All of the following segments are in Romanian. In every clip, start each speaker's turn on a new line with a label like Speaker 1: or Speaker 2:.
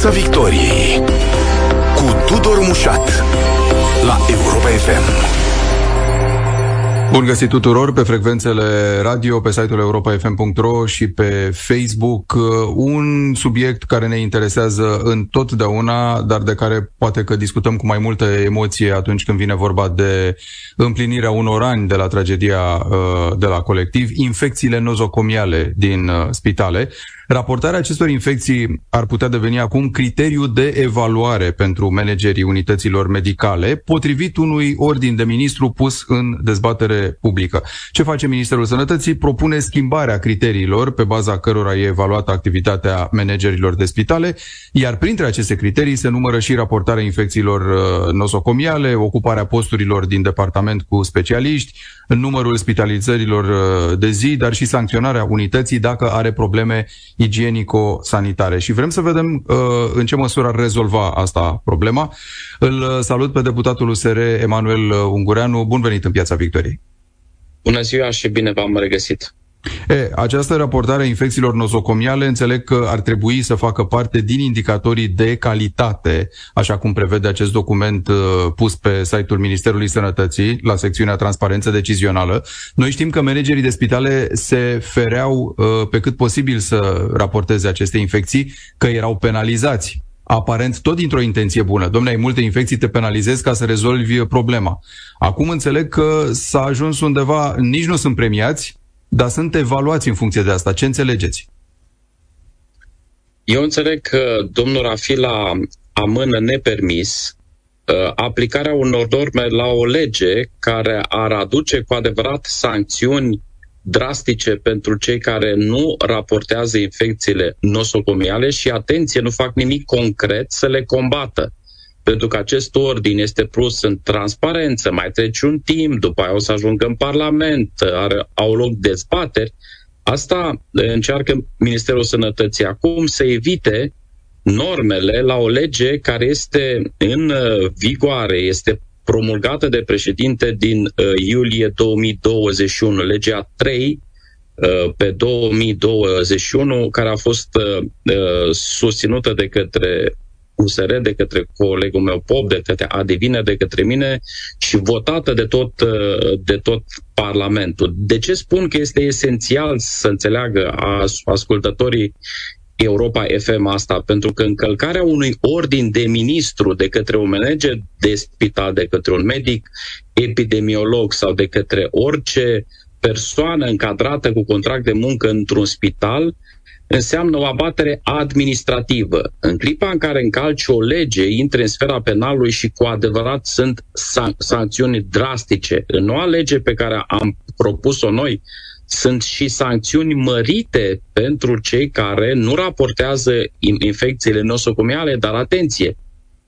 Speaker 1: Piața Victoriei cu Tudor Mușat la Europa FM.
Speaker 2: Bun găsit tuturor pe frecvențele radio, pe site-ul europa.fm.ro și pe Facebook. Un subiect care ne interesează în totdeauna, dar de care poate că discutăm cu mai multă emoție atunci când vine vorba de împlinirea unor ani de la tragedia uh, de la colectiv, infecțiile nozocomiale din uh, spitale. Raportarea acestor infecții ar putea deveni acum criteriu de evaluare pentru managerii unităților medicale, potrivit unui ordin de ministru pus în dezbatere publică. Ce face Ministerul Sănătății? Propune schimbarea criteriilor pe baza cărora e evaluată activitatea managerilor de spitale, iar printre aceste criterii se numără și raportarea infecțiilor uh, nosocomiale, ocuparea posturilor din departament cu specialiști, numărul spitalizărilor uh, de zi, dar și sancționarea unității dacă are probleme igienico-sanitare. Și vrem să vedem uh, în ce măsură ar rezolva asta problema. Îl uh, salut pe deputatul USR Emanuel Ungureanu. Bun venit în Piața Victoriei.
Speaker 3: Bună ziua și bine v-am regăsit.
Speaker 2: E, această raportare a infecțiilor nozocomiale înțeleg că ar trebui să facă parte din indicatorii de calitate, așa cum prevede acest document uh, pus pe site-ul Ministerului Sănătății, la secțiunea transparență decizională. Noi știm că managerii de spitale se fereau uh, pe cât posibil să raporteze aceste infecții, că erau penalizați aparent tot dintr-o intenție bună. Domnule, ai multe infecții, te penalizezi ca să rezolvi problema. Acum înțeleg că s-a ajuns undeva, nici nu sunt premiați, dar sunt evaluați în funcție de asta. Ce înțelegeți?
Speaker 3: Eu înțeleg că domnul Rafila amână nepermis uh, aplicarea unor norme la o lege care ar aduce cu adevărat sancțiuni drastice pentru cei care nu raportează infecțiile nosocomiale și, atenție, nu fac nimic concret să le combată pentru că acest ordin este pus în transparență, mai trece un timp, după aia o să ajungă în Parlament, are, au loc dezbateri, asta încearcă Ministerul Sănătății acum să evite normele la o lege care este în uh, vigoare, este promulgată de președinte din uh, iulie 2021, legea 3 uh, pe 2021, care a fost uh, uh, susținută de către USR, de către colegul meu Pop, de către Adivine, de către mine și votată de tot, uh, de tot Parlamentul. De ce spun că este esențial să înțeleagă ascultătorii Europa FM asta? Pentru că încălcarea unui ordin de ministru de către un manager de spital, de către un medic, epidemiolog sau de către orice persoană încadrată cu contract de muncă într-un spital, înseamnă o abatere administrativă. În clipa în care încalci o lege, intre în sfera penalului și cu adevărat sunt san- sancțiuni drastice. În noua lege pe care am propus-o noi, sunt și sancțiuni mărite pentru cei care nu raportează infecțiile nosocomiale, dar atenție,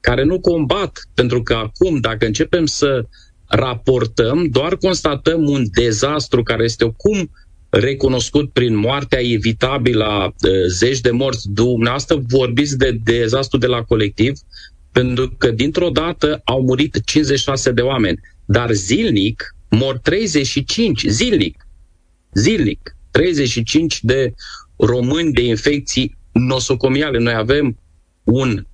Speaker 3: care nu combat, pentru că acum, dacă începem să raportăm, doar constatăm un dezastru care este cum recunoscut prin moartea evitabilă a uh, zeci de morți. Dumneavoastră vorbiți de dezastru de la colectiv, pentru că dintr-o dată au murit 56 de oameni, dar zilnic mor 35, zilnic, zilnic, 35 de români de infecții nosocomiale. Noi avem un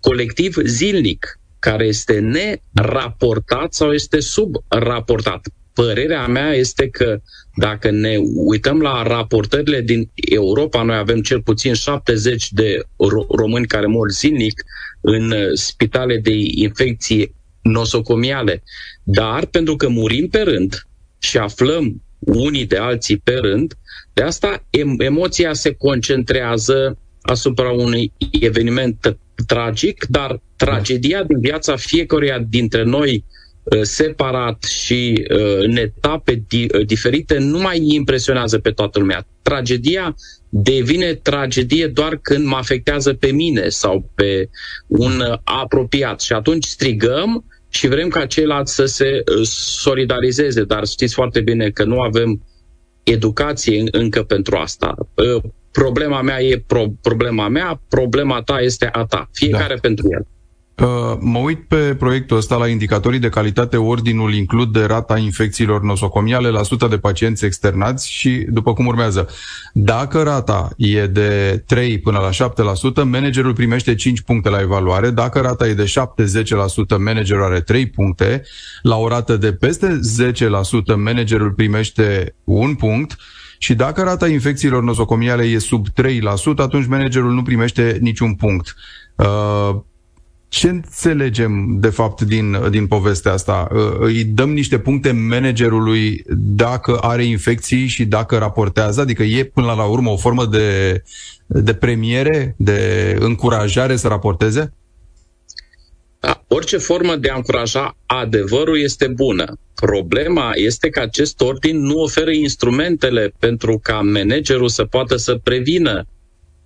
Speaker 3: colectiv zilnic care este neraportat sau este subraportat. Părerea mea este că dacă ne uităm la raportările din Europa, noi avem cel puțin 70 de ro- români care mor zilnic în uh, spitale de infecții nosocomiale. Dar pentru că murim pe rând și aflăm unii de alții pe rând, de asta emoția se concentrează asupra unui eveniment tragic, dar tragedia din viața fiecăruia dintre noi Uh, separat și uh, în etape uh, diferite nu mai impresionează pe toată lumea. Tragedia devine tragedie doar când mă afectează pe mine sau pe un apropiat și atunci strigăm și vrem ca ceilalți să se solidarizeze, dar știți foarte bine că nu avem educație încă pentru asta. Problema mea e pro- problema mea, problema ta este a ta. Fiecare da. pentru el.
Speaker 2: Uh, mă uit pe proiectul ăsta la indicatorii de calitate. Ordinul include rata infecțiilor nosocomiale la 100 de pacienți externați și după cum urmează. Dacă rata e de 3 până la 7%, managerul primește 5 puncte la evaluare. Dacă rata e de 7-10%, managerul are 3 puncte. La o rată de peste 10%, managerul primește 1 punct. Și dacă rata infecțiilor nosocomiale e sub 3%, atunci managerul nu primește niciun punct. Uh, ce înțelegem, de fapt, din, din povestea asta? Uh, îi dăm niște puncte managerului dacă are infecții și dacă raportează? Adică e, până la urmă, o formă de, de premiere, de încurajare să raporteze?
Speaker 3: Da, orice formă de a încuraja adevărul este bună. Problema este că acest ordin nu oferă instrumentele pentru ca managerul să poată să prevină.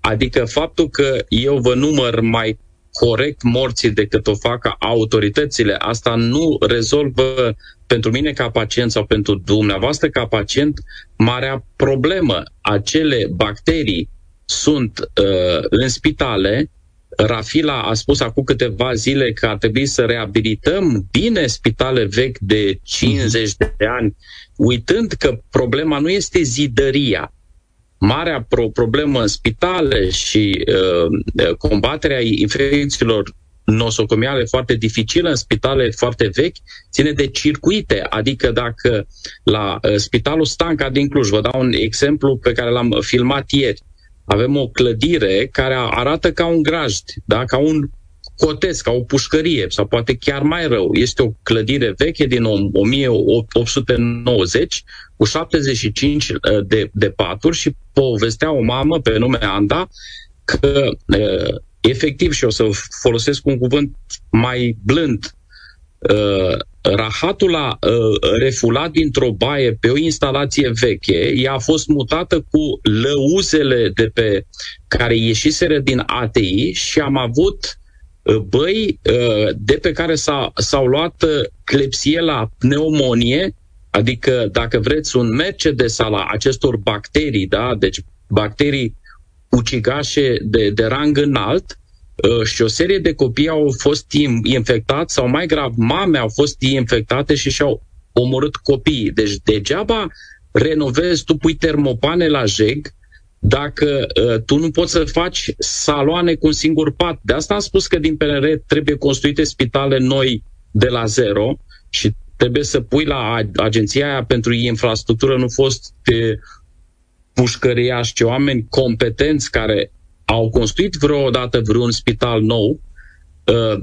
Speaker 3: Adică faptul că eu vă număr mai corect morții decât o fac autoritățile, asta nu rezolvă pentru mine ca pacient sau pentru dumneavoastră ca pacient marea problemă. Acele bacterii sunt uh, în spitale, Rafila a spus acum câteva zile că ar trebui să reabilităm bine spitale vechi de 50 de ani, uitând că problema nu este zidăria, marea pro- problemă în spitale și uh, combaterea infecțiilor nosocomiale foarte dificilă în spitale foarte vechi ține de circuite, adică dacă la uh, Spitalul Stanca din Cluj, vă dau un exemplu pe care l-am filmat ieri, avem o clădire care arată ca un grajd, da? ca un cotez, ca o pușcărie, sau poate chiar mai rău. Este o clădire veche din 1890 cu 75 uh, de, de paturi și povestea o mamă pe nume Anda că uh, efectiv, și o să folosesc un cuvânt mai blând, uh, rahatul a refulat dintr-o baie pe o instalație veche, ea a fost mutată cu lăuzele de pe care ieșiseră din ATI și am avut băi de pe care s-a, s-au luat clepsiela pneumonie Adică, dacă vreți, un Mercedes al acestor bacterii, da? deci bacterii ucigașe de, de rang înalt, uh, și o serie de copii au fost infectați sau mai grav, mame au fost infectate și și-au omorât copiii. Deci degeaba renovezi, tu pui termopane la jeg, dacă uh, tu nu poți să faci saloane cu un singur pat. De asta am spus că din PNR trebuie construite spitale noi de la zero și trebuie să pui la agenția aia pentru infrastructură nu fost de pușcăriași, ci oameni competenți care au construit vreodată vreun spital nou. Uh,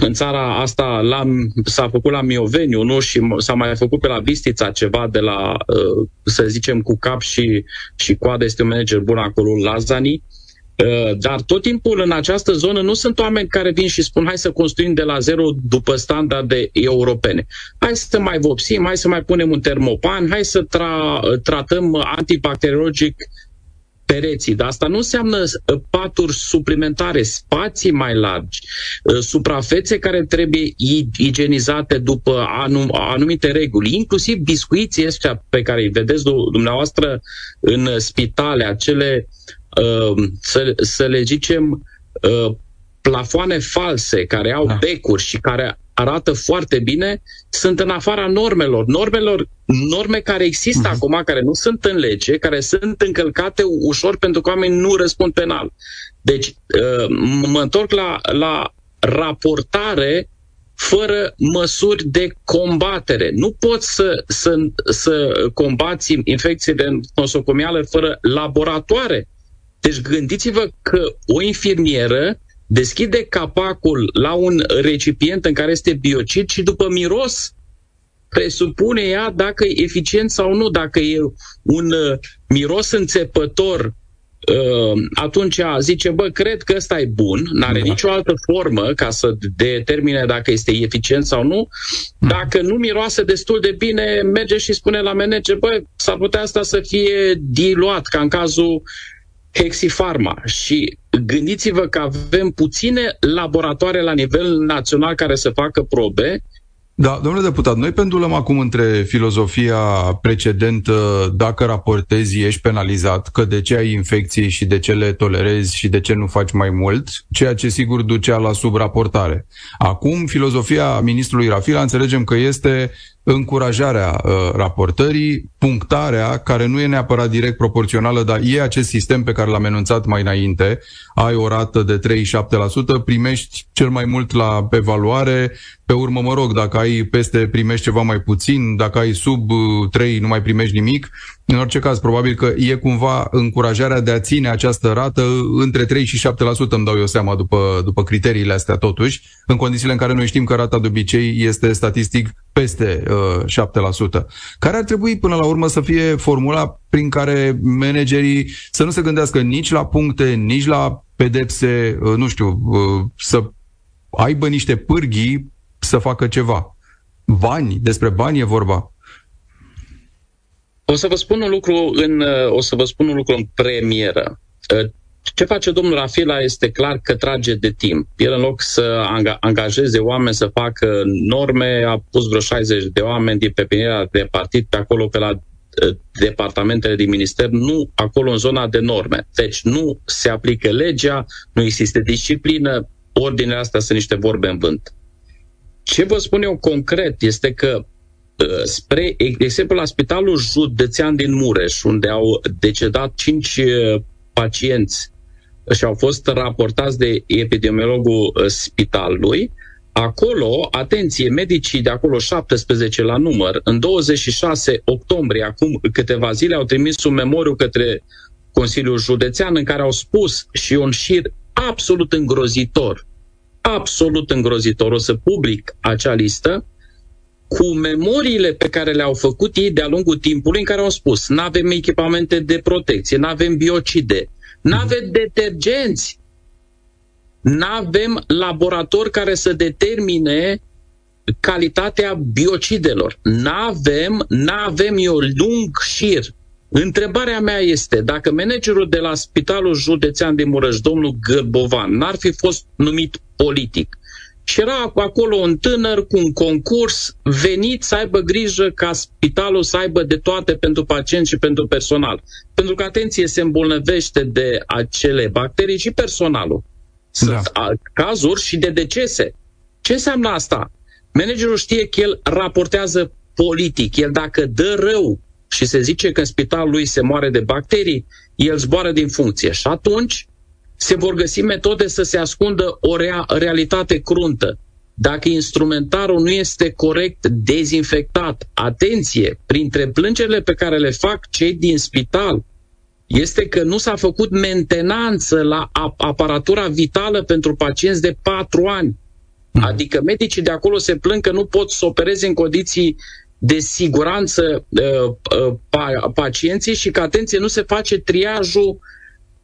Speaker 3: în țara asta l-am, s-a făcut la Mioveniu, nu? Și s-a mai făcut pe la Bistița ceva de la, uh, să zicem, cu cap și, și coadă, este un manager bun acolo, Lazani. Uh, dar tot timpul în această zonă nu sunt oameni care vin și spun hai să construim de la zero după standarde europene. Hai să mai vopsim, hai să mai punem un termopan, hai să tra- tratăm antibacteriologic pereții, dar asta nu înseamnă uh, paturi suplimentare, spații mai largi, uh, suprafețe care trebuie igienizate după anum, anumite reguli, inclusiv biscuiții ăștia pe care îi vedeți dumneavoastră în spitale, acele uh, să, să le zicem uh, plafoane false care au da. becuri și care arată foarte bine, sunt în afara normelor. Normelor, norme care există uh-huh. acum, care nu sunt în lege, care sunt încălcate ușor pentru că oamenii nu răspund penal. Deci, uh, mă întorc la, la raportare fără măsuri de combatere. Nu poți să, să, să combați infecțiile nosocomiale fără laboratoare. Deci gândiți-vă că o infirmieră deschide capacul la un recipient în care este biocid și după miros presupune ea dacă e eficient sau nu. Dacă e un uh, miros înțepător, uh, atunci zice, bă, cred că ăsta e bun, n-are da. nicio altă formă ca să determine dacă este eficient sau nu. Hmm. Dacă nu miroase destul de bine, merge și spune la manager, bă, s-ar putea asta să fie diluat, ca în cazul Hexifarma și gândiți-vă că avem puține laboratoare la nivel național care să facă probe
Speaker 2: Da, domnule deputat, noi pendulăm acum între filozofia precedentă, dacă raportezi, ești penalizat, că de ce ai infecții și de ce le tolerezi și de ce nu faci mai mult, ceea ce sigur ducea la subraportare. Acum, filozofia ministrului Rafila înțelegem că este încurajarea uh, raportării, punctarea, care nu e neapărat direct proporțională, dar e acest sistem pe care l-am enunțat mai înainte, ai o rată de 37%, primești cel mai mult la evaluare, pe urmă, mă rog, dacă ai peste, primești ceva mai puțin, dacă ai sub 3, uh, nu mai primești nimic. În orice caz, probabil că e cumva încurajarea de a ține această rată între 3 și 7%, îmi dau eu seama, după, după criteriile astea totuși, în condițiile în care noi știm că rata de obicei este statistic peste uh, 7%. Care ar trebui până la urmă să fie formula prin care managerii să nu se gândească nici la puncte, nici la pedepse, uh, nu știu, uh, să aibă niște pârghii să facă ceva. Bani, despre bani e vorba.
Speaker 3: O să vă spun un lucru în, o să vă spun un lucru în premieră. Ce face domnul Rafila este clar că trage de timp. El în loc să angajeze oameni să facă norme, a pus vreo 60 de oameni din pepiniera de partid pe acolo pe la departamentele din minister, nu acolo în zona de norme. Deci nu se aplică legea, nu există disciplină, ordinele astea sunt niște vorbe în vânt. Ce vă spun eu concret este că uh, spre, de exemplu, la Spitalul Județean din Mureș, unde au decedat cinci uh, pacienți și au fost raportați de epidemiologul uh, spitalului, acolo, atenție, medicii de acolo 17 la număr, în 26 octombrie, acum câteva zile, au trimis un memoriu către Consiliul Județean în care au spus și un șir absolut îngrozitor absolut îngrozitor. O să public acea listă cu memoriile pe care le-au făcut ei de-a lungul timpului în care au spus nu avem echipamente de protecție, nu avem biocide, nu avem mhm. detergenți, nu avem laborator care să determine calitatea biocidelor. Nu avem, nu avem eu lung șir Întrebarea mea este, dacă managerul de la Spitalul Județean de Mureș, domnul Gârbovan, n-ar fi fost numit politic, și era acolo un tânăr cu un concurs venit să aibă grijă ca spitalul să aibă de toate pentru pacienți și pentru personal. Pentru că, atenție, se îmbolnăvește de acele bacterii și personalul. Sunt da. cazuri și de decese. Ce înseamnă asta? Managerul știe că el raportează politic. El dacă dă rău și se zice că în spitalul lui se moare de bacterii, el zboară din funcție. Și atunci se vor găsi metode să se ascundă o rea- realitate cruntă. Dacă instrumentarul nu este corect dezinfectat, atenție, printre plângerile pe care le fac cei din spital, este că nu s-a făcut mentenanță la aparatura vitală pentru pacienți de patru ani. Mhm. Adică medicii de acolo se plâng că nu pot să opereze în condiții de siguranță uh, uh, pacienții și că, atenție, nu se face triajul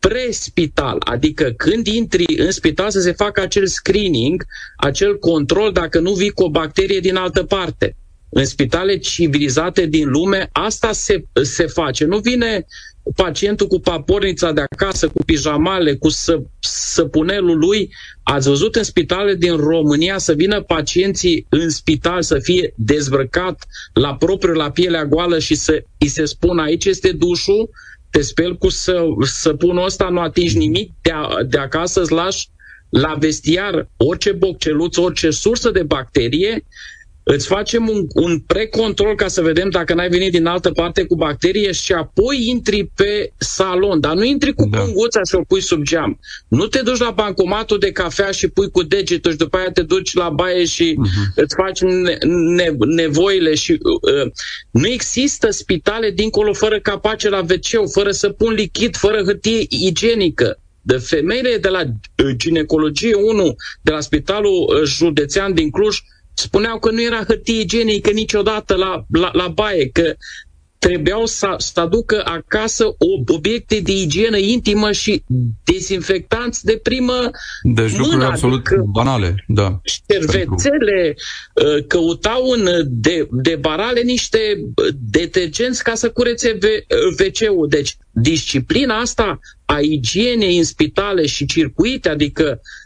Speaker 3: pre-spital, adică când intri în spital să se facă acel screening, acel control dacă nu vii cu o bacterie din altă parte. În spitale civilizate din lume asta se, se face. Nu vine pacientul cu papornița de acasă, cu pijamale, cu să, săpunelul lui. Ați văzut în spitale din România să vină pacienții în spital să fie dezbrăcat la propriu, la pielea goală și să îi se spună aici este dușul, te speli cu să, săpunul ăsta, nu atingi nimic, de, a, de acasă îți lași la vestiar orice bocceluț, orice sursă de bacterie îți facem un, un precontrol ca să vedem dacă n-ai venit din altă parte cu bacterie și apoi intri pe salon, dar nu intri cu da. punguța și o pui sub geam. Nu te duci la bancomatul de cafea și pui cu degetul și după aia te duci la baie și uh-huh. îți faci ne, ne, nevoile și uh, uh, nu există spitale dincolo fără capace la wc fără să pun lichid, fără hârtie igienică de femeile de la uh, ginecologie 1 de la Spitalul uh, Județean din Cluj spuneau că nu era hârtie igienică niciodată la, la, la baie, că trebuiau să, să aducă acasă obiecte de igienă intimă și dezinfectanți de primă
Speaker 2: Deci lucruri mână, absolut adică banale, da.
Speaker 3: Șervețele pentru... Uh, căutau în de, de barale niște detergenți ca să curețe WC-ul. Deci disciplina asta a igienei în spitale și circuite, adică uh,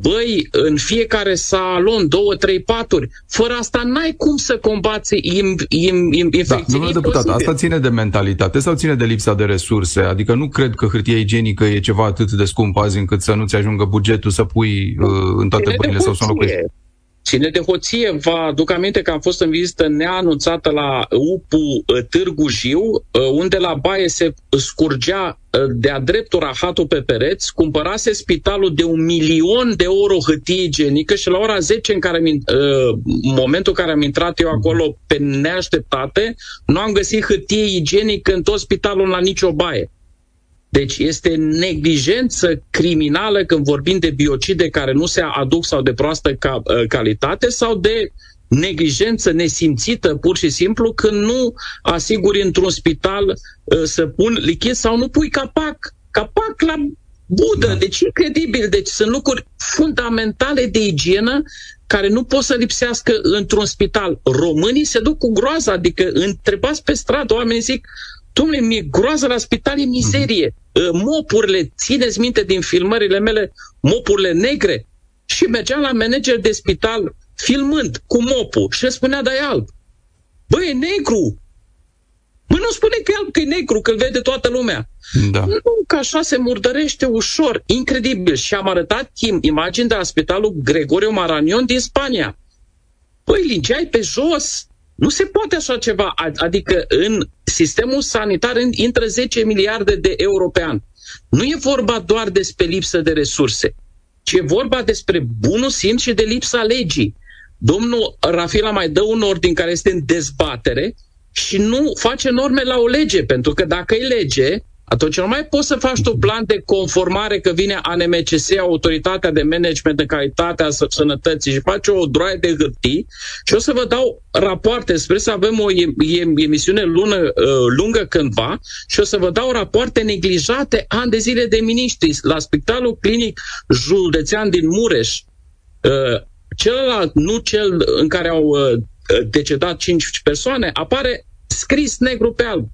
Speaker 3: băi în fiecare salon, două, trei paturi. Fără asta n-ai cum să combați im, im, im, infecții. Da,
Speaker 2: domnule deputat, asta ține de mentalitate sau ține de lipsa de resurse? Adică nu cred că hârtia igienică e ceva atât de scump azi încât să nu-ți ajungă bugetul să pui uh, în toate pâinile sau să înlocuiești.
Speaker 3: Ține de hoție, vă aduc aminte că am fost în vizită neanunțată la UPU uh, Târgu Jiu, uh, unde la baie se scurgea uh, de-a dreptul rahatul pe pereți, cumpărase spitalul de un milion de euro hârtie igienică și la ora 10, în care, momentul în care am intrat eu acolo pe neașteptate, nu am găsit hârtie igienică în tot spitalul la nicio baie. Deci este neglijență criminală când vorbim de biocide care nu se aduc sau de proastă ca, ă, calitate sau de neglijență nesimțită pur și simplu când nu asiguri într-un spital uh, să pun lichid sau nu pui capac. Capac la budă. Da. Deci incredibil. Deci sunt lucruri fundamentale de igienă care nu pot să lipsească într-un spital. Românii se duc cu groaza, adică întrebați pe stradă, oamenii zic, Dom'le, mi-e groază la spital, e mizerie. Mm-hmm. Mopurile, țineți minte din filmările mele, mopurile negre. Și mergeam la manager de spital filmând cu mopul și îmi spunea, da, e alb. Băi, e negru! Mă, nu spune că e alb, că e negru, că îl vede toată lumea. Da. Nu, că așa se murdărește ușor, incredibil. Și am arătat timp imagini de la spitalul Gregorio Maranion din Spania. Păi, lingeai pe jos, nu se poate așa ceva. Adică în sistemul sanitar intră 10 miliarde de euro pe an. Nu e vorba doar despre lipsă de resurse, ci e vorba despre bunul simț și de lipsa legii. Domnul Rafila mai dă un ordin care este în dezbatere și nu face norme la o lege, pentru că dacă e lege, atunci nu mai poți să faci tu plan de conformare că vine ANMCS, Autoritatea de Management de Calitatea Sănătății și face o droaie de hârtii și o să vă dau rapoarte, sper să avem o emisiune lună, uh, lungă cândva și o să vă dau rapoarte neglijate ani de zile de miniștri. La Spitalul Clinic Județean din Mureș, uh, celălalt, nu cel în care au uh, decedat 5 persoane, apare scris negru pe alb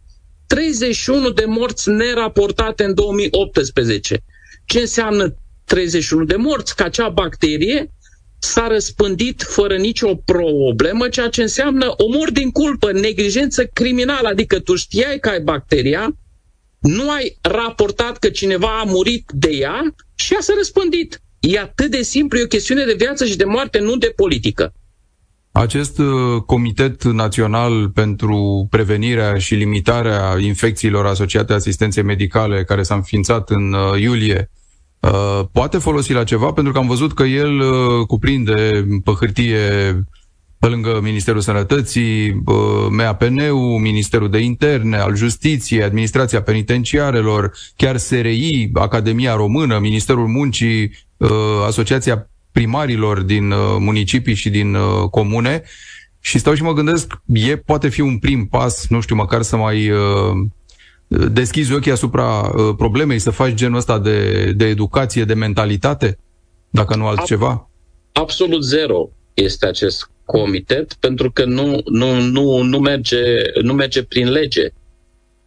Speaker 3: 31 de morți neraportate în 2018. Ce înseamnă 31 de morți? Că acea bacterie s-a răspândit fără nicio problemă, ceea ce înseamnă omor din culpă, neglijență criminală, adică tu știai că ai bacteria, nu ai raportat că cineva a murit de ea și ea s-a răspândit. E atât de simplu, e o chestiune de viață și de moarte, nu de politică.
Speaker 2: Acest uh, Comitet Național pentru Prevenirea și Limitarea Infecțiilor Asociate Asistenței Medicale, care s-a înființat în uh, iulie, uh, poate folosi la ceva? Pentru că am văzut că el cuprinde pe hârtie pe lângă Ministerul Sănătății, MAPN-ul, Ministerul de Interne, al Justiției, Administrația Penitenciarelor, chiar SRI, Academia Română, Ministerul Muncii, Asociația primarilor din uh, municipii și din uh, comune și stau și mă gândesc, e poate fi un prim pas, nu știu, măcar să mai uh, deschizi ochii asupra problemei, să faci genul ăsta de, de educație, de mentalitate, dacă nu altceva?
Speaker 3: Absolut zero este acest comitet, pentru că nu, nu, nu, nu, merge, nu merge prin lege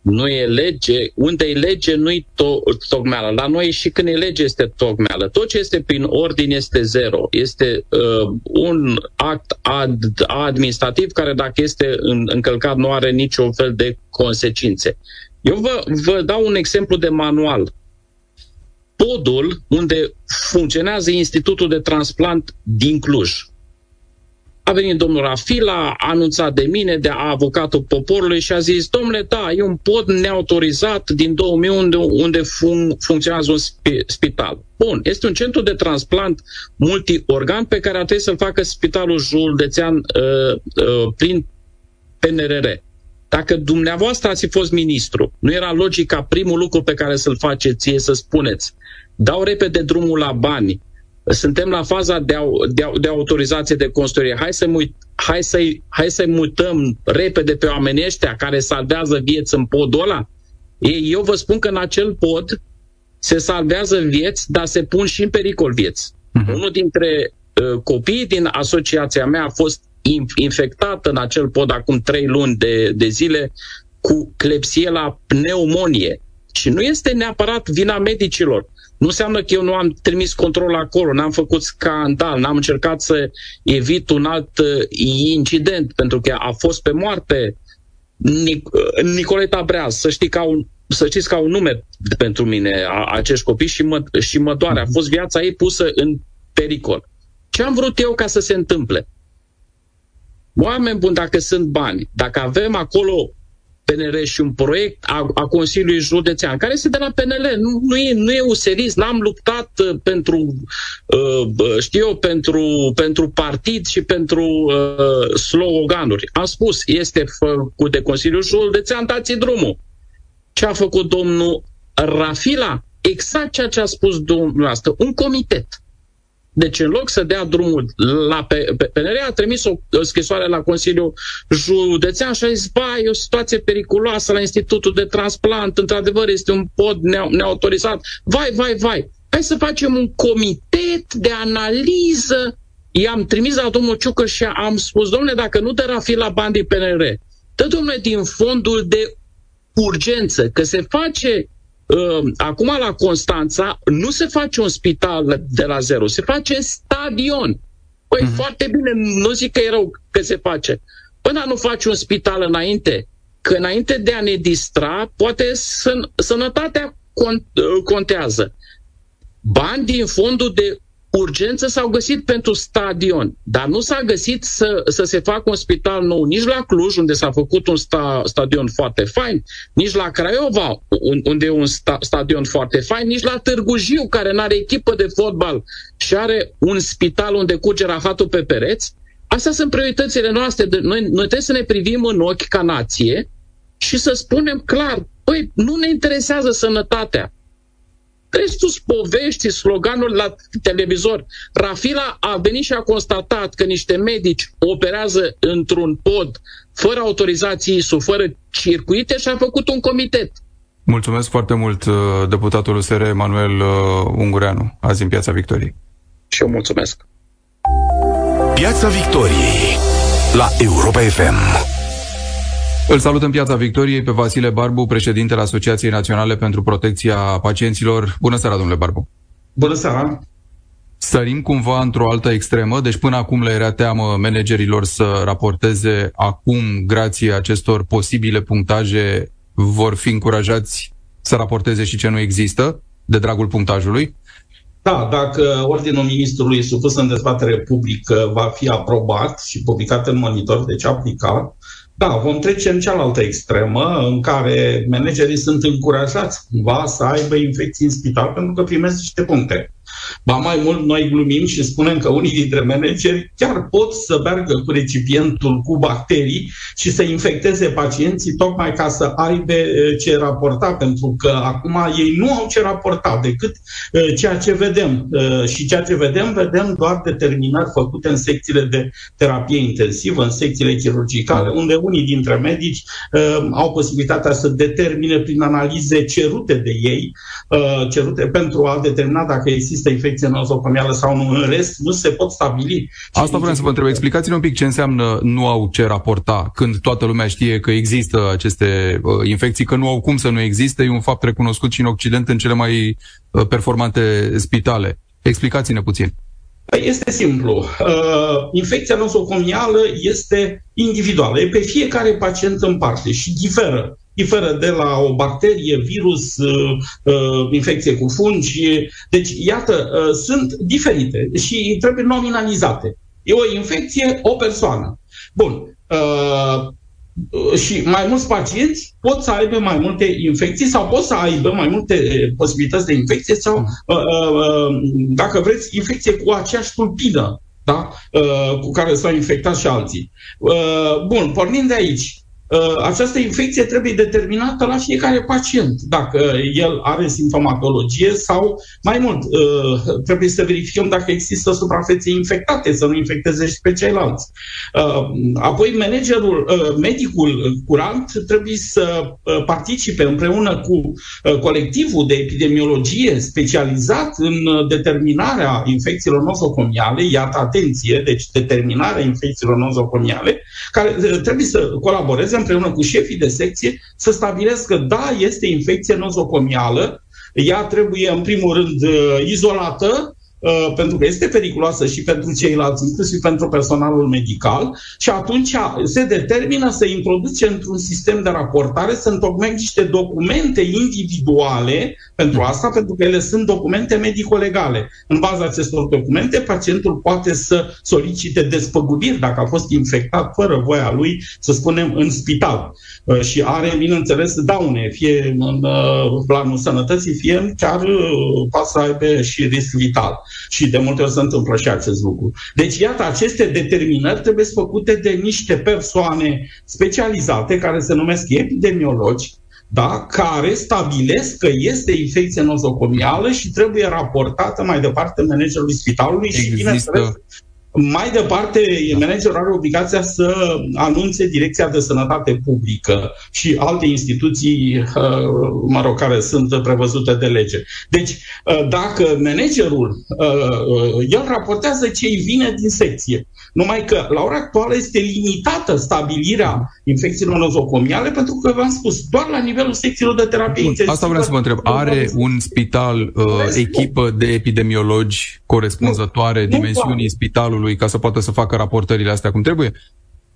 Speaker 3: nu e lege, unde e lege nu-i to- tocmeală. La noi și când e lege este tocmeală. Tot ce este prin ordin este zero. Este uh, un act ad- administrativ care dacă este în, încălcat nu are niciun fel de consecințe. Eu vă, vă dau un exemplu de manual. Podul unde funcționează Institutul de Transplant din Cluj. A venit domnul Rafila, a anunțat de mine, de a avocatul poporului și a zis, domnule, da, e un pod neautorizat din 2000 unde, unde fun- funcționează un spi- spital. Bun, este un centru de transplant multiorgan pe care a trebuit să-l facă spitalul județean uh, uh, prin PNRR. Dacă dumneavoastră ați fost ministru, nu era logica primul lucru pe care să-l faceți ție să spuneți, dau repede drumul la bani, suntem la faza de, de, de autorizație de construire. Hai, să mui, hai, să-i, hai să-i mutăm repede pe oamenii ăștia care salvează vieți în podul ăla. Ei, eu vă spun că în acel pod se salvează vieți, dar se pun și în pericol vieți. Uh-huh. Unul dintre uh, copiii din asociația mea a fost infectat în acel pod acum trei luni de, de zile cu clepsie la pneumonie. Și nu este neapărat vina medicilor Nu înseamnă că eu nu am trimis control acolo, n-am făcut scandal, n-am încercat să evit un alt uh, incident, pentru că a fost pe moarte Nic- uh, Nicoleta Breaz, să știi ca un să știți ca un nume pentru mine a, acești copii și mă, și mă doare. A fost viața ei pusă în pericol. Ce am vrut eu ca să se întâmple? Oameni buni, dacă sunt bani, dacă avem acolo PNR și un proiect a, a Consiliului Județean, care este de la PNL, nu, nu, e, nu e userist, n-am luptat uh, pentru, uh, știu eu, pentru, pentru partid și pentru uh, sloganuri. Am spus, este făcut de Consiliul Județean, dați drumul. Ce a făcut domnul Rafila? Exact ceea ce a spus domnul asta, un comitet deci în loc să dea drumul la PNR, a trimis o scrisoare la Consiliul Județean și a zis, ba, e o situație periculoasă la Institutul de Transplant, într-adevăr este un pod neautorizat. Vai, vai, vai, hai să facem un comitet de analiză. I-am trimis la domnul Ciucă și am spus, domnule, dacă nu dă fi la bani din PNR, dă, domnule, din fondul de urgență, că se face Ehm, acum la Constanța nu se face un spital de la zero, se face stadion. Păi uh-huh. foarte bine, nu zic că e rău că se face. Până nu faci un spital înainte, că înainte de a ne distra, poate săn- sănătatea contează. Bani din fondul de urgență s-au găsit pentru stadion, dar nu s-a găsit să, să se facă un spital nou nici la Cluj, unde s-a făcut un sta, stadion foarte fain, nici la Craiova, unde e un sta, stadion foarte fain, nici la Târgu Jiu, care nu are echipă de fotbal și are un spital unde curge rahatul pe pereți. Astea sunt prioritățile noastre. Noi, noi trebuie să ne privim în ochi ca nație și să spunem clar, păi, nu ne interesează sănătatea restul povești, sloganul la televizor. Rafila a venit și a constatat că niște medici operează într-un pod fără autorizații ISU, fără circuite și a făcut un comitet.
Speaker 2: Mulțumesc foarte mult, uh, deputatul USR Emanuel uh, Ungureanu, azi în Piața Victoriei.
Speaker 3: Și eu mulțumesc.
Speaker 1: Piața Victoriei la Europa FM.
Speaker 2: Îl salut în Piața Victoriei pe Vasile Barbu, președintele Asociației Naționale pentru Protecția Pacienților. Bună seara, domnule Barbu!
Speaker 4: Bună seara!
Speaker 2: Sărim cumva într-o altă extremă, deci până acum le era teamă managerilor să raporteze, acum, grație acestor posibile punctaje, vor fi încurajați să raporteze și ce nu există, de dragul punctajului?
Speaker 4: Da, dacă Ordinul Ministrului supus în dezbatere publică va fi aprobat și publicat în monitor, deci aplicat, da, vom trece în cealaltă extremă, în care managerii sunt încurajați cumva să aibă infecții în spital pentru că primesc niște puncte. Ba mai mult, noi glumim și spunem că unii dintre manageri chiar pot să meargă cu recipientul cu bacterii și să infecteze pacienții tocmai ca să aibă ce raporta, pentru că acum ei nu au ce raporta decât ceea ce vedem. Și ceea ce vedem, vedem doar determinări făcute în secțiile de terapie intensivă, în secțiile chirurgicale, unde unii dintre medici au posibilitatea să determine prin analize cerute de ei, cerute pentru a determina dacă există infecție nozocomială sau nu. În rest, nu se pot stabili.
Speaker 2: Asta vreau să vă întreb. Explicați-ne un pic ce înseamnă nu au ce raporta când toată lumea știe că există aceste uh, infecții, că nu au cum să nu existe. E un fapt recunoscut și în Occident în cele mai uh, performante spitale. Explicați-ne puțin.
Speaker 4: Păi este simplu. Uh, infecția nosocomială este individuală. E pe fiecare pacient în parte și diferă diferă de la o bacterie, virus, uh, uh, infecție cu fungi. Deci, iată, uh, sunt diferite și trebuie nominalizate. E o infecție, o persoană. Bun. Și mai mulți pacienți pot să aibă mai multe infecții sau pot să aibă mai multe posibilități de infecție sau, dacă vreți, infecție cu aceeași tulpină da? cu care s-au infectat și alții. Bun, pornind de aici, Uh, această infecție trebuie determinată la fiecare pacient, dacă el are simptomatologie sau mai mult, uh, trebuie să verificăm dacă există suprafețe infectate, să nu infecteze și pe ceilalți. Uh, apoi, managerul, medicul curant trebuie să participe împreună cu colectivul de epidemiologie specializat în determinarea infecțiilor nozocomiale, iată, atenție, deci determinarea infecțiilor nozocomiale, care trebuie să colaboreze împreună cu șefii de secție să stabilească, da, este infecție nozocomială, ea trebuie, în primul rând, izolată, Uh, pentru că este periculoasă și pentru ceilalți, inclusiv pentru personalul medical, și atunci se determină să introduce într-un sistem de raportare, să întocmim niște documente individuale pentru asta, pentru că ele sunt documente medico-legale. În baza acestor documente, pacientul poate să solicite despăgubiri dacă a fost infectat fără voia lui, să spunem, în spital. Uh, și are, bineînțeles, daune, fie în uh, planul sănătății, fie chiar poate să aibă și risc vital. Și de multe ori se întâmplă și acest lucru. Deci, iată, aceste determinări trebuie făcute de niște persoane specializate care se numesc epidemiologi, da, care stabilesc că este infecție nozocomială și trebuie raportată mai departe managerului spitalului Există. și, bineînțeles, mai departe, managerul are obligația să anunțe Direcția de Sănătate Publică și alte instituții, uh, mă rog, care sunt prevăzute de lege. Deci, uh, dacă managerul, uh, el raportează ce îi vine din secție, numai că la ora actuală este limitată stabilirea infecțiilor nozocomiale pentru că v-am spus, doar la nivelul secțiilor de terapie intensivă.
Speaker 2: Asta vreau să vă întreb. Are un spital uh, echipă de epidemiologi corespunzătoare nu, dimensiunii nu spitalului ca să poată să facă raportările astea cum trebuie?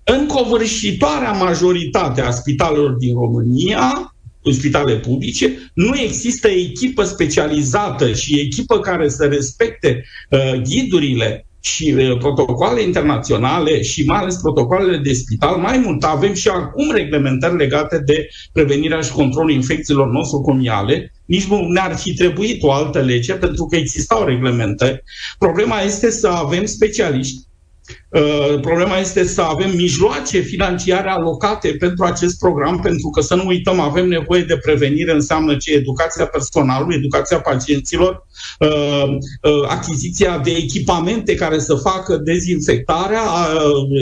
Speaker 4: În covârșitoarea majoritate a spitalelor din România, în spitale publice, nu există echipă specializată și echipă care să respecte uh, ghidurile și uh, protocoale internaționale și mai ales protocoalele de spital. Mai mult, avem și acum reglementări legate de prevenirea și controlul infecțiilor nosocomiale. Nici nu ne-ar fi trebuit o altă lege pentru că existau reglementări. Problema este să avem specialiști Uh, problema este să avem mijloace financiare alocate pentru acest program, pentru că să nu uităm, avem nevoie de prevenire, înseamnă ce? Educația personalului, educația pacienților, uh, uh, achiziția de echipamente care să facă dezinfectarea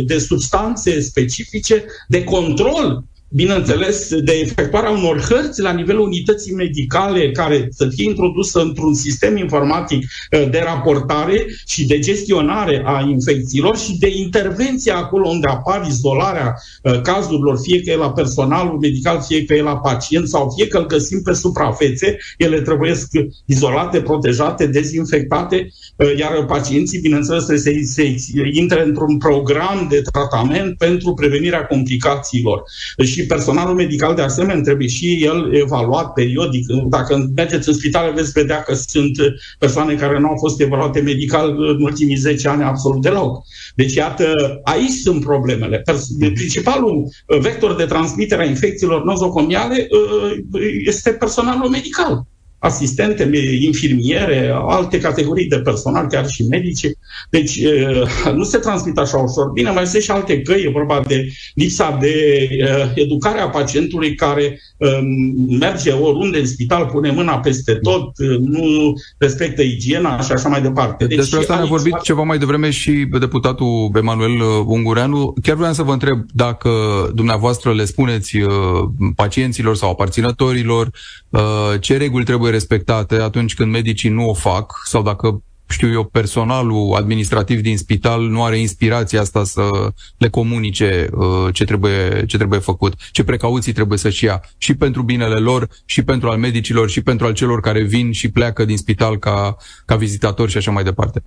Speaker 4: de substanțe specifice, de control bineînțeles, de efectuarea unor hărți la nivelul unității medicale care să fie introdusă într-un sistem informatic uh, de raportare și de gestionare a infecțiilor și de intervenție acolo unde apar izolarea uh, cazurilor, fie că e la personalul medical, fie că e la pacient sau fie că îl găsim pe suprafețe, ele trebuie izolate, protejate, dezinfectate, uh, iar pacienții, bineînțeles, trebuie să, se intre într-un program de tratament pentru prevenirea complicațiilor. Și personalul medical de asemenea trebuie și el evaluat periodic. Dacă mergeți în spitale veți vedea că sunt persoane care nu au fost evaluate medical în ultimii 10 ani absolut deloc. Deci, iată, aici sunt problemele. Principalul vector de transmitere a infecțiilor nozocomiale uh, este personalul medical asistente, infirmiere, alte categorii de personal, chiar și medici. Deci nu se transmit așa ușor. Bine, mai sunt și alte căi, e vorba de lipsa de educare a pacientului care merge oriunde în spital, pune mâna peste tot, nu respectă igiena și așa mai departe.
Speaker 2: Deci, Despre asta ne-a vorbit va... ceva mai devreme și deputatul Emanuel Ungureanu. Chiar vreau să vă întreb dacă dumneavoastră le spuneți pacienților sau aparținătorilor ce reguli trebuie respectate atunci când medicii nu o fac sau dacă știu eu, personalul administrativ din spital nu are inspirația asta să le comunice uh, ce, trebuie, ce trebuie făcut, ce precauții trebuie să-și ia și pentru binele lor, și pentru al medicilor, și pentru al celor care vin și pleacă din spital ca, ca vizitatori și așa mai departe.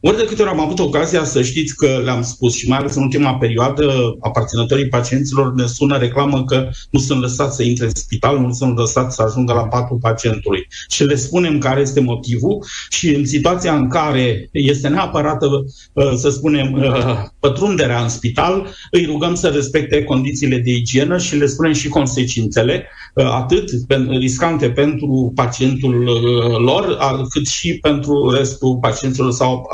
Speaker 4: Ori de câte ori am avut ocazia să știți că le-am spus și mai ales în ultima perioadă, aparținătorii pacienților ne sună reclamă că nu sunt lăsați să intre în spital, nu sunt lăsați să ajungă la patul pacientului. Și le spunem care este motivul și în situația în care este neapărat, uh, să spunem, uh, pătrunderea în spital, îi rugăm să respecte condițiile de igienă și le spunem și consecințele, uh, atât riscante pentru pacientul lor, cât și pentru restul pacienților sau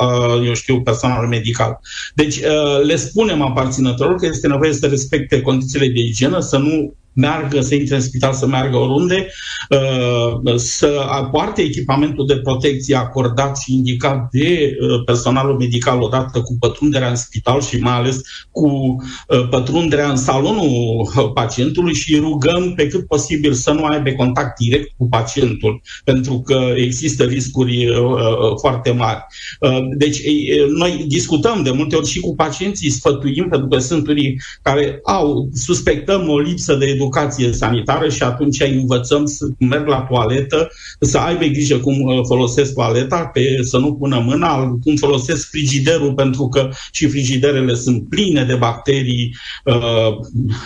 Speaker 4: eu știu, personal medical. Deci uh, le spunem aparținătorilor că este nevoie să respecte condițiile de igienă, să nu meargă, să intre în spital, să meargă oriunde, uh, să apoarte echipamentul de protecție acordat și indicat de uh, personalul medical odată cu pătrunderea în spital și mai ales cu uh, pătrunderea în salonul pacientului și rugăm pe cât posibil să nu aibă contact direct cu pacientul, pentru că există riscuri foarte mari. Deci noi discutăm de multe ori și cu pacienții, sfătuim, pentru că sunt unii care au, suspectăm o lipsă de educație educație sanitară și atunci îi învățăm să merg la toaletă, să aibă grijă cum uh, folosesc toaleta, pe, să nu pună mâna, cum folosesc frigiderul, pentru că și frigiderele sunt pline de bacterii uh,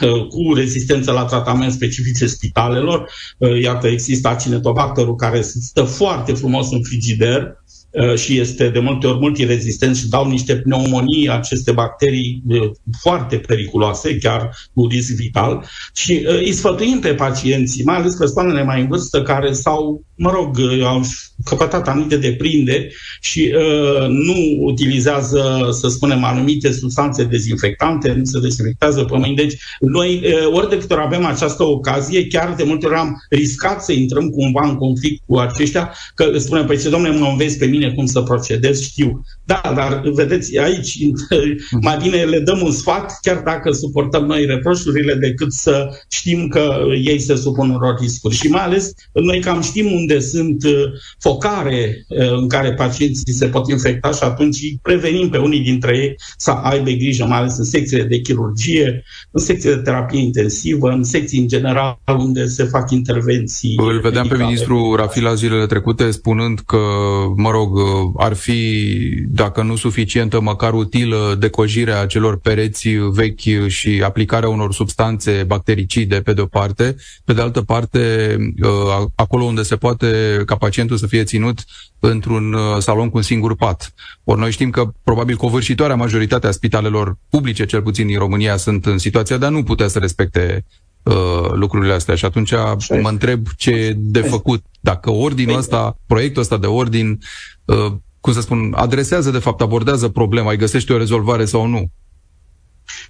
Speaker 4: uh, cu rezistență la tratament specifice spitalelor. Uh, iată, există acinetobacterul care stă foarte frumos în frigider, Uh, și este de multe ori multirezistent și dau niște pneumonii, aceste bacterii uh, foarte periculoase, chiar cu risc vital. Și uh, îi sfătuim pe pacienții, mai ales persoanele mai în vârstă, care s-au, mă rog, au căpătat anumite deprinde și uh, nu utilizează, să spunem, anumite substanțe dezinfectante, nu se dezinfectează pe mâini. Deci, noi, uh, ori de câte ori avem această ocazie, chiar de multe ori am riscat să intrăm cumva în conflict cu aceștia, că spunem, păi ce, domnule, mă înveți pe mine cum să procedez, știu. Da, dar vedeți, aici mai bine le dăm un sfat, chiar dacă suportăm noi reproșurile, decât să știm că ei se supun unor riscuri. Și mai ales, noi cam știm unde sunt uh, focare în care pacienții se pot infecta și atunci prevenim pe unii dintre ei să aibă grijă, mai ales în secțiile de chirurgie, în secțiile de terapie intensivă, în secții în general unde se fac intervenții.
Speaker 2: Îl vedeam medicale. pe ministrul Rafila zilele trecute spunând că, mă rog, ar fi, dacă nu suficientă, măcar utilă decojirea acelor pereți vechi și aplicarea unor substanțe bactericide pe de o parte, pe de altă parte, acolo unde se poate ca pacientul să fie ținut într-un uh, salon cu un singur pat. Ori noi știm că probabil covârșitoarea majoritatea spitalelor publice, cel puțin din România, sunt în situația de a nu putea să respecte uh, lucrurile astea. Și atunci Așa mă întreb ce e de făcut. Dacă ordinul păi- ăsta, proiectul ăsta de ordin, uh, cum să spun, adresează, de fapt, abordează problema, îi găsește o rezolvare sau nu?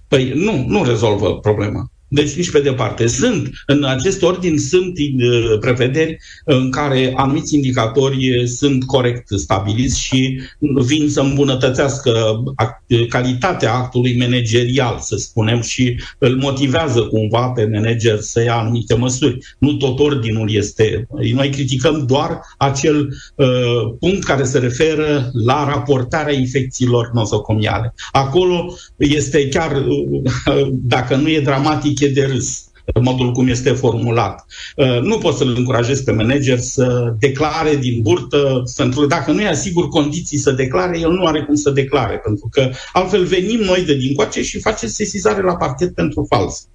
Speaker 4: Păi nu, nu rezolvă problema. Deci nici pe departe. Sunt, în acest ordin sunt uh, prevederi în care anumiți indicatori sunt corect stabiliți și vin să îmbunătățească calitatea actului managerial, să spunem, și îl motivează cumva pe manager să ia anumite măsuri. Nu tot ordinul este. Noi criticăm doar acel uh, punct care se referă la raportarea infecțiilor nosocomiale. Acolo este chiar, uh, dacă nu e dramatic, e de râs modul cum este formulat. Uh, nu pot să-l încurajez pe manager să declare din burtă, pentru că dacă nu i asigur condiții să declare, el nu are cum să declare, pentru că altfel venim noi de din coace și facem sesizare la parchet pentru fals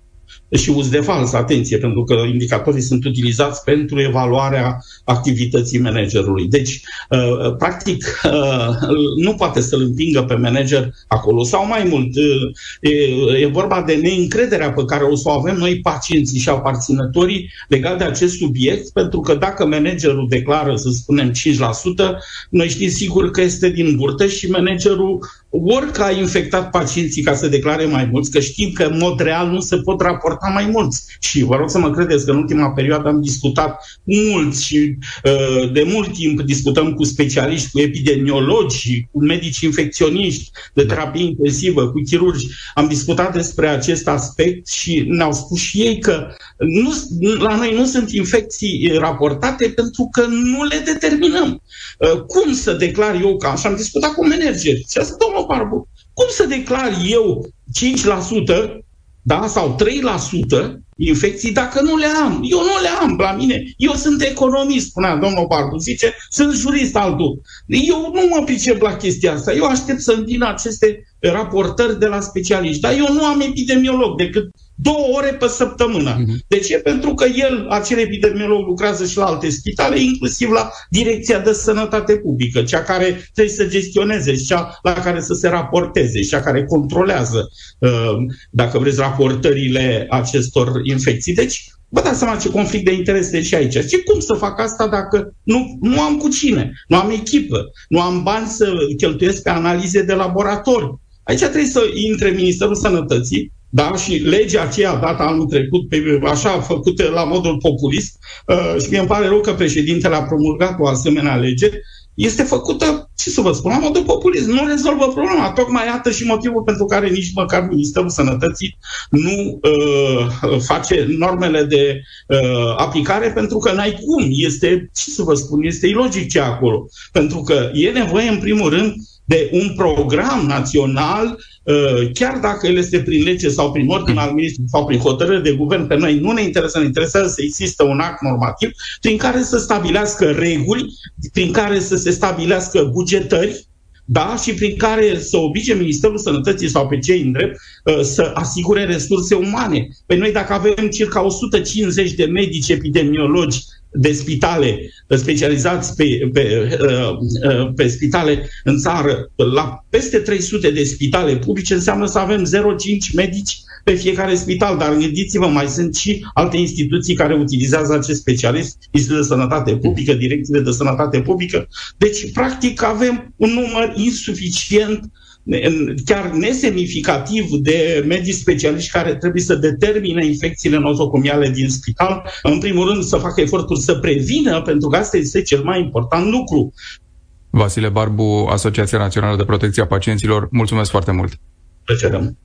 Speaker 4: și uz de fals, atenție, pentru că indicatorii sunt utilizați pentru evaluarea activității managerului. Deci, uh, practic, uh, nu poate să-l împingă pe manager acolo. Sau mai mult, uh, e vorba de neîncrederea pe care o să o avem noi pacienții și aparținătorii legat de acest subiect, pentru că dacă managerul declară, să spunem, 5%, noi știm sigur că este din burtă și managerul ori că a infectat pacienții ca să declare mai mulți, că știm că în mod real nu se pot raporta mai mulți. Și vă rog să mă credeți că în ultima perioadă am discutat mulți și uh, de mult timp discutăm cu specialiști, cu epidemiologi, cu medici infecționiști de terapie intensivă, cu chirurgi. Am discutat despre acest aspect și ne-au spus și ei că nu, la noi nu sunt infecții raportate pentru că nu le determinăm. Uh, cum să declar eu ca așa? Am discutat cu manageri. Și asta, domnul Barbu, cum să declar eu 5% da? sau 3% infecții dacă nu le am. Eu nu le am la mine. Eu sunt economist, spunea domnul Barbu, zice, sunt jurist altul. Eu nu mă pricep la chestia asta. Eu aștept să vină aceste raportări de la specialiști. Dar eu nu am epidemiolog decât două ore pe săptămână. Uh-huh. De ce? Pentru că el, acel epidemiolog, lucrează și la alte spitale, inclusiv la Direcția de Sănătate Publică, cea care trebuie să gestioneze și cea la care să se raporteze și cea care controlează, uh, dacă vreți, raportările acestor infecții. Deci, Vă dați seama ce conflict de interese și aici. Ce cum să fac asta dacă nu, nu am cu cine, nu am echipă, nu am bani să cheltuiesc pe analize de laborator. Aici trebuie să intre Ministerul Sănătății, da? Și legea aceea dată anul trecut, pe, așa făcută la modul populist, uh, și mi îmi pare rău că președintele a promulgat o asemenea lege, este făcută, ce să vă spun, la modul populist. Nu rezolvă problema. Tocmai iată și motivul pentru care nici măcar Ministerul Sănătății nu uh, face normele de uh, aplicare, pentru că n-ai cum. Este, ce să vă spun, este ilogic ce acolo. Pentru că e nevoie, în primul rând, de un program național uh, chiar dacă el este prin lege sau prin ordin al ministrului sau prin hotărâre de guvern, pe noi nu ne interesează, ne interesează să există un act normativ prin care să stabilească reguli, prin care să se stabilească bugetări, da, și prin care să oblige Ministerul Sănătății sau pe cei în drept uh, să asigure resurse umane. Pe noi dacă avem circa 150 de medici epidemiologi de spitale specializați pe, pe, uh, uh, pe spitale în țară, la peste 300 de spitale publice, înseamnă să avem 0,5 medici pe fiecare spital, dar gândiți-vă, mai sunt și alte instituții care utilizează acest specialist, Institutul de Sănătate Publică, Direcțiile de Sănătate Publică. Deci, practic, avem un număr insuficient chiar nesemnificativ de medici specialiști care trebuie să determine infecțiile nozocomiale din spital, în primul rând să facă eforturi să prevină, pentru că asta este cel mai important lucru.
Speaker 2: Vasile Barbu, Asociația Națională de Protecție a Pacienților, mulțumesc foarte mult!
Speaker 4: Plăcere!